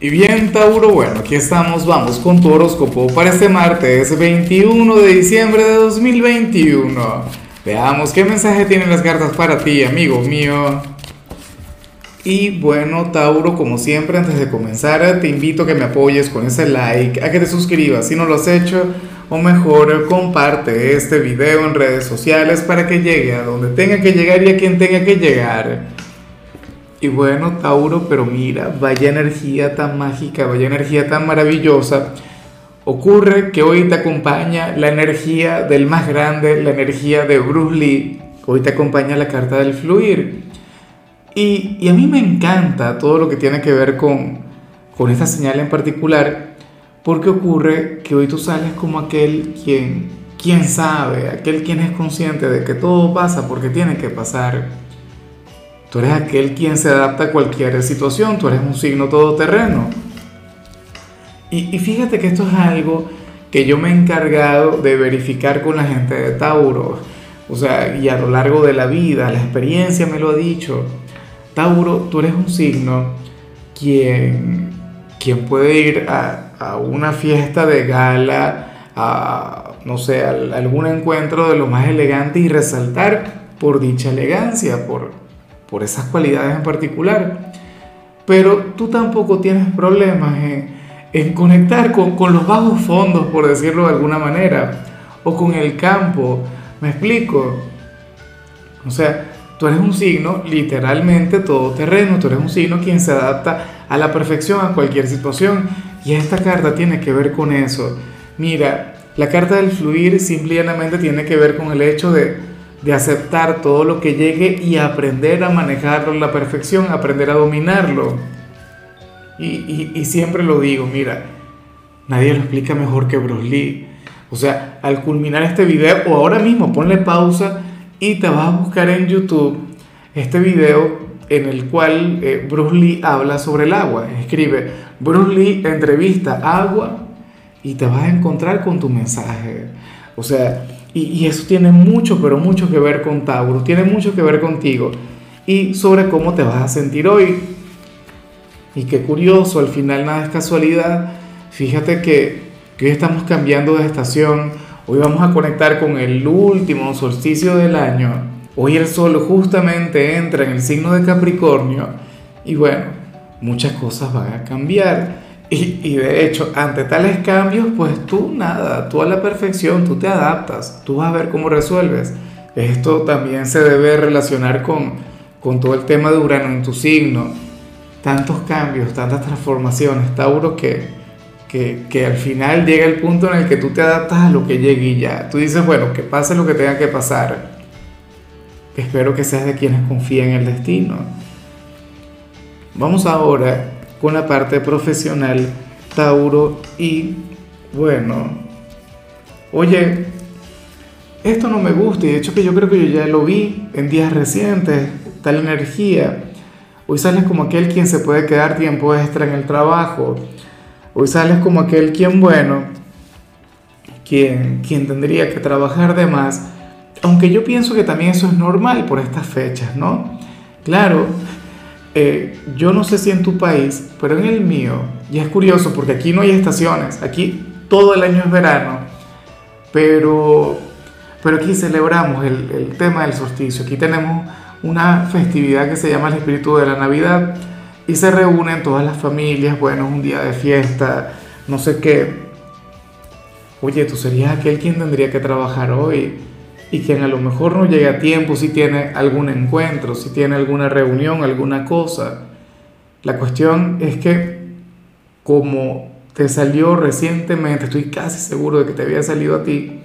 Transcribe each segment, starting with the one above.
Y bien, Tauro, bueno, aquí estamos, vamos con tu horóscopo para este martes 21 de diciembre de 2021. Veamos qué mensaje tienen las cartas para ti, amigo mío. Y bueno, Tauro, como siempre, antes de comenzar, te invito a que me apoyes con ese like, a que te suscribas si no lo has hecho, o mejor, comparte este video en redes sociales para que llegue a donde tenga que llegar y a quien tenga que llegar. Y bueno, Tauro, pero mira, vaya energía tan mágica, vaya energía tan maravillosa. Ocurre que hoy te acompaña la energía del más grande, la energía de Bruce Lee. Hoy te acompaña la carta del fluir. Y, y a mí me encanta todo lo que tiene que ver con, con esta señal en particular, porque ocurre que hoy tú sales como aquel quien, quien sabe, aquel quien es consciente de que todo pasa porque tiene que pasar Tú eres aquel quien se adapta a cualquier situación, tú eres un signo todoterreno. Y, y fíjate que esto es algo que yo me he encargado de verificar con la gente de Tauro. O sea, y a lo largo de la vida, la experiencia me lo ha dicho. Tauro, tú eres un signo quien, quien puede ir a, a una fiesta de gala, a, no sé, a algún encuentro de lo más elegante y resaltar por dicha elegancia, por, por esas cualidades en particular. Pero tú tampoco tienes problemas en, conectar con, con, los bajos fondos, por decirlo de alguna manera, o con el campo. ¿Me explico? O sea, tú eres un signo literalmente todoterreno, tú eres un signo quien se adapta a la perfección a cualquier situación. Y esta carta tiene que ver con eso. Mira, la carta del fluir simplemente tiene que ver con el hecho de de aceptar todo lo que llegue y aprender a manejarlo a la perfección, aprender a dominarlo. Y, siempre lo digo, mira, nadie lo explica mejor que Bruce Lee. O sea, al culminar este video, o ahora mismo ponle pausa y te vas a buscar en YouTube este video en el cual eh, Bruce Lee habla sobre el agua. Escribe Bruce Lee entrevista agua y te vas a encontrar con tu mensaje. O sea, y, eso tiene mucho, pero mucho que ver con Tauro, tiene mucho que ver contigo y sobre cómo te vas a sentir hoy. Y qué curioso, al final nada es casualidad. Fíjate que, que hoy estamos cambiando de estación, hoy vamos a conectar con el último solsticio del año. Hoy el sol justamente entra en el signo de Capricornio y bueno, muchas cosas van a cambiar. Y, de hecho, ante tales cambios, pues tú nada, tú a la perfección, tú te adaptas, tú vas a ver cómo resuelves. Esto también se debe relacionar con, con todo el tema de Urano en tu signo. Tantos cambios, tantas transformaciones, Tauro, que, que, que, al final llega el punto en el que tú te adaptas a lo que llegue y ya. Tú dices, bueno, que pase lo que tenga que pasar. Espero que seas de quienes confíen en el destino. Vamos ahora con la parte profesional, Tauro, y bueno, oye, esto no me gusta y de hecho que yo creo que yo ya lo vi en días recientes, tal energía. Hoy sales como aquel quien se puede quedar tiempo extra en el trabajo. Hoy sales como aquel quien, bueno, quien, quien tendría que trabajar de más. Aunque yo pienso que también eso es normal por estas fechas, ¿no? Claro, eh, yo no sé si en tu país, pero en el mío, y es curioso porque aquí no hay estaciones, aquí todo el año es verano, pero, pero aquí celebramos el, el tema del solsticio, aquí tenemos una festividad que se llama el espíritu de la Navidad y se reúnen todas las familias, bueno, es un día de fiesta, no sé qué. Oye, tú serías aquel quien tendría que trabajar hoy y quien a lo mejor no llega a tiempo, si tiene algún encuentro, si tiene alguna reunión, alguna cosa. La cuestión es que como te salió recientemente, estoy casi seguro de que te había salido a ti,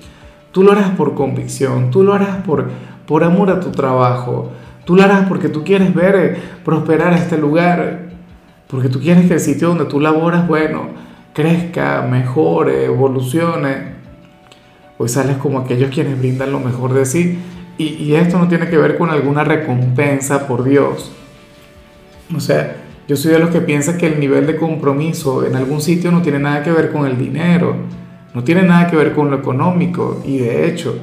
tú lo harás por convicción, tú lo harás por, por amor a tu trabajo, tú lo harás porque tú quieres ver eh, prosperar este lugar, porque tú quieres que el sitio donde tú laboras, bueno, crezca, mejore, evolucione. Hoy sales como aquellos quienes brindan lo mejor de sí. Y, esto no tiene que ver con alguna recompensa por Dios. O sea, yo soy de los que piensa que el nivel de compromiso en algún sitio no tiene nada que ver con el dinero, no tiene nada que ver con lo económico. Y de hecho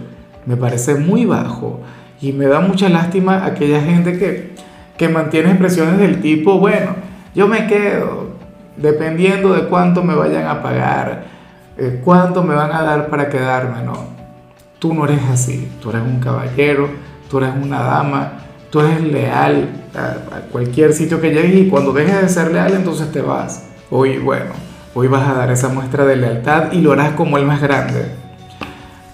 me parece muy bajo. Y me da mucha lástima aquella gente que, que mantiene expresiones del tipo, bueno, yo me quedo, dependiendo de cuánto me vayan a pagar, eh, me van a dar para quedarme, no. Tú no eres así, tú eres un caballero, tú eres una dama, tú eres leal a, cualquier sitio que llegues y cuando dejes de ser leal entonces te vas. Hoy, bueno, hoy vas a dar esa muestra de lealtad y lo harás como el más grande.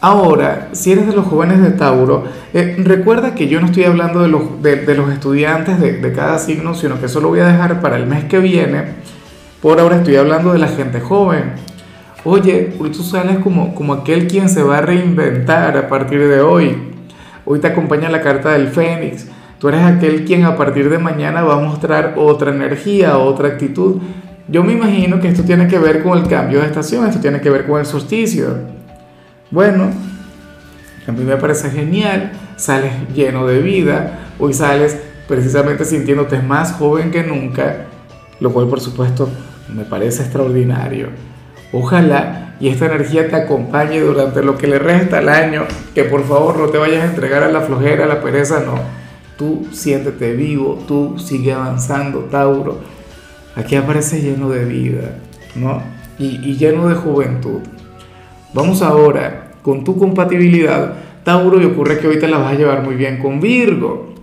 Ahora, si eres de los jóvenes de Tauro, eh, recuerda que yo no estoy hablando de los, estudiantes de, de, cada signo, sino que solo voy a dejar para el mes que viene. Por ahora estoy hablando de la gente joven. Oye, hoy tú sales como, como aquel quien se va a reinventar a partir de hoy. Hoy te acompaña la carta del Fénix. Tú eres aquel quien a partir de mañana va a mostrar otra energía, otra actitud. Yo me imagino que esto tiene que ver con el cambio de estación, esto tiene que ver con el solsticio. Bueno, a mí me parece genial, sales lleno de vida, hoy sales precisamente sintiéndote más joven que nunca, lo cual por supuesto me parece extraordinario. Ojalá y esta energía te acompañe durante lo que le resta al año, que por favor no te vayas a entregar a la flojera, a la pereza, no. Tú siéntete vivo, tú sigue avanzando, Tauro. Aquí aparece lleno de vida, ¿no? Y, y lleno de juventud. Vamos ahora con tu compatibilidad, Tauro, y ocurre que hoy te la vas a llevar muy bien con Virgo.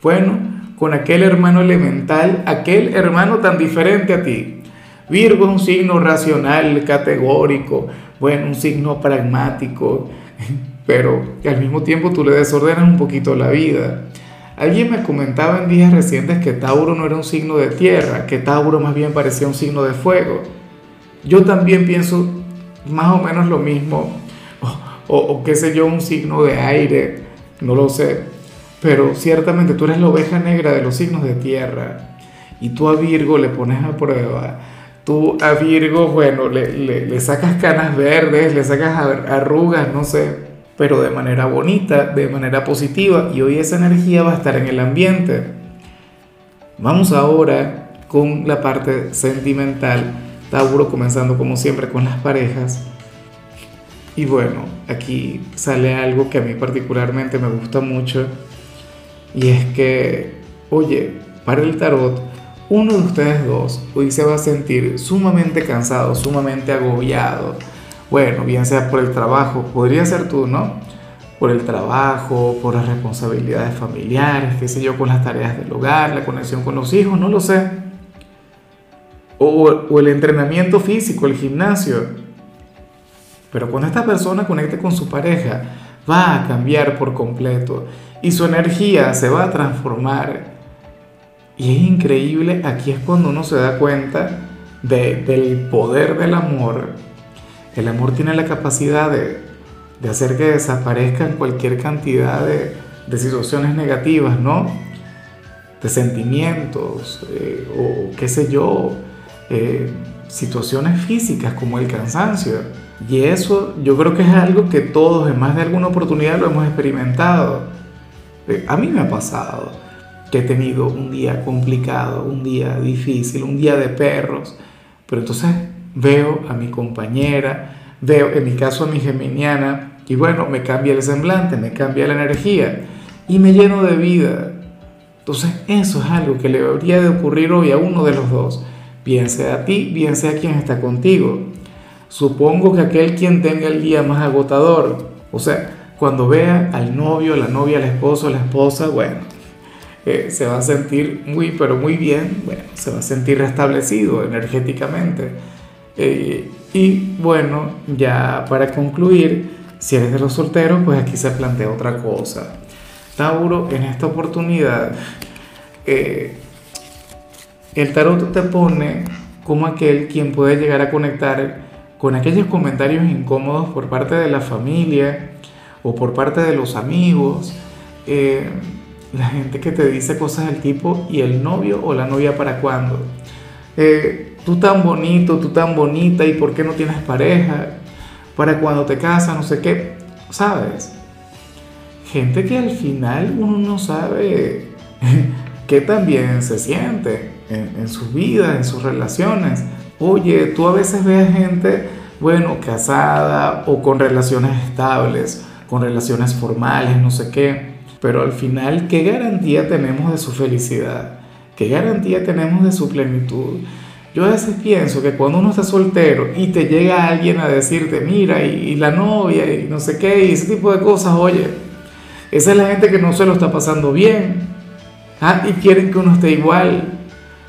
Bueno, con aquel hermano elemental, aquel hermano tan diferente a ti. Virgo es un signo racional, categórico, bueno, un signo pragmático, pero al mismo tiempo tú le desordenas un poquito la vida. Alguien me comentaba en días recientes que Tauro no era un signo de tierra, que Tauro más bien parecía un signo de fuego. Yo también pienso más o menos lo mismo, o, qué sé yo, un signo de aire, no lo sé, pero ciertamente tú eres la oveja negra de los signos de tierra y tú a Virgo le pones a prueba. Tú a Virgo, bueno, le, le, sacas canas verdes, le sacas arrugas, no sé, pero de manera bonita, de manera positiva, y hoy esa energía va a estar en el ambiente. Vamos ahora con la parte sentimental Tauro comenzando como siempre con las parejas. Y bueno, aquí sale algo que a mí particularmente me gusta mucho. Y es que, oye, para el tarot, uno de ustedes dos hoy se va a sentir sumamente cansado, sumamente agobiado. Bueno, bien sea por el trabajo, podría ser tú, ¿no? Por el trabajo, por las responsabilidades familiares, qué sé yo, con las tareas del hogar, la conexión con los hijos, no lo sé o, el entrenamiento físico, el gimnasio. Pero cuando esta persona conecte con su pareja, va a cambiar por completo y su energía se va a transformar. Y es increíble, aquí es cuando uno se da cuenta del poder del amor. El amor tiene la capacidad de, hacer que desaparezcan cualquier cantidad de, situaciones negativas, ¿no? De sentimientos, eh, o qué sé yo, eh, situaciones físicas como el cansancio. Y eso yo creo que es algo que todos en más de alguna oportunidad lo hemos experimentado. Eh, a mí me ha pasado que he tenido un día complicado, un día difícil, un día de perros, pero entonces veo a mi compañera, veo en mi caso a mi geminiana, y bueno, me cambia el semblante, me cambia la energía y me lleno de vida. Entonces eso es algo que le debería de ocurrir hoy a uno de los dos bien sea a ti, bien sea quien está contigo. Supongo que aquel quien tenga el día más agotador, o sea, cuando vea al novio, la novia, al esposo, la esposa, bueno, eh, se va a sentir muy, pero muy bien, bueno, se va a sentir restablecido energéticamente. Eh, y bueno, ya para concluir, si eres de los solteros, pues aquí se plantea otra cosa. Tauro, en esta oportunidad, eh, el tarot te pone como aquel quien puede llegar a conectar con aquellos comentarios incómodos por parte de la familia o por parte de los amigos, la gente que te dice cosas del tipo, ¿y el novio o la novia para cuándo? Eh, tú tan bonito, tú tan bonita, ¿y por qué no tienes pareja? Para cuando te casas, no sé qué, ¿sabes? Gente que al final uno no sabe qué tan bien se siente en, sus vidas, en sus relaciones. Oye, tú a veces ves gente, bueno, casada o con relaciones estables, con relaciones formales, no sé qué, pero al final, ¿qué garantía tenemos de su felicidad? ¿Qué garantía tenemos de su plenitud? Yo a veces pienso que cuando uno está soltero y te llega alguien a decirte, mira, y, la novia, y no sé qué, y ese tipo de cosas, oye, esa es la gente que no se lo está pasando bien. ¿ah? Y quieren que uno esté igual.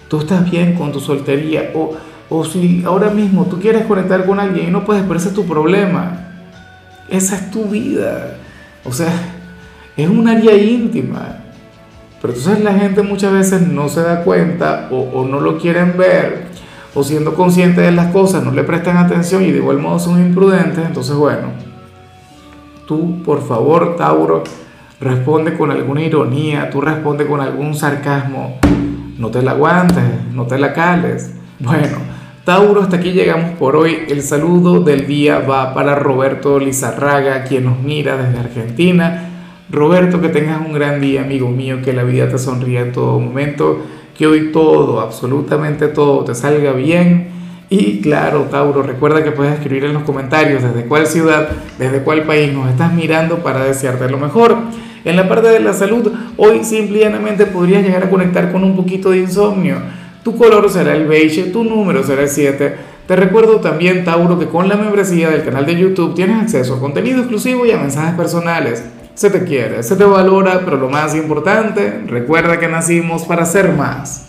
Tú estás bien con tu soltería. O, o si ahora mismo tú quieres conectar con alguien y no puedes, pero ese es tu problema. Esa es tu vida. O sea, es un área íntima. Pero entonces la gente muchas veces no se da cuenta o, no lo quieren ver o siendo conscientes de las cosas no le prestan atención y de igual modo son imprudentes. Entonces, bueno, tú por favor, Tauro, responde con alguna ironía, tú responde con algún sarcasmo. No te la aguantes, no te la cales. Bueno, Tauro, hasta aquí llegamos por hoy. El saludo del día va para Roberto Lizarraga, quien nos mira desde Argentina. Roberto, que tengas un gran día, amigo mío, que la vida te sonría en todo momento, que hoy todo, absolutamente todo, te salga bien. Y claro, Tauro, recuerda que puedes escribir en los comentarios desde cuál ciudad, desde cuál país nos estás mirando para desearte lo mejor. En la parte de la salud, hoy simplemente podrías llegar a conectar con un poquito de insomnio. Tu color será el beige, tu número será el 7. Te recuerdo también, Tauro, que con la membresía del canal de YouTube tienes acceso a contenido exclusivo y a mensajes personales. Se te quiere, se te valora, pero lo más importante, recuerda que nacimos para ser más.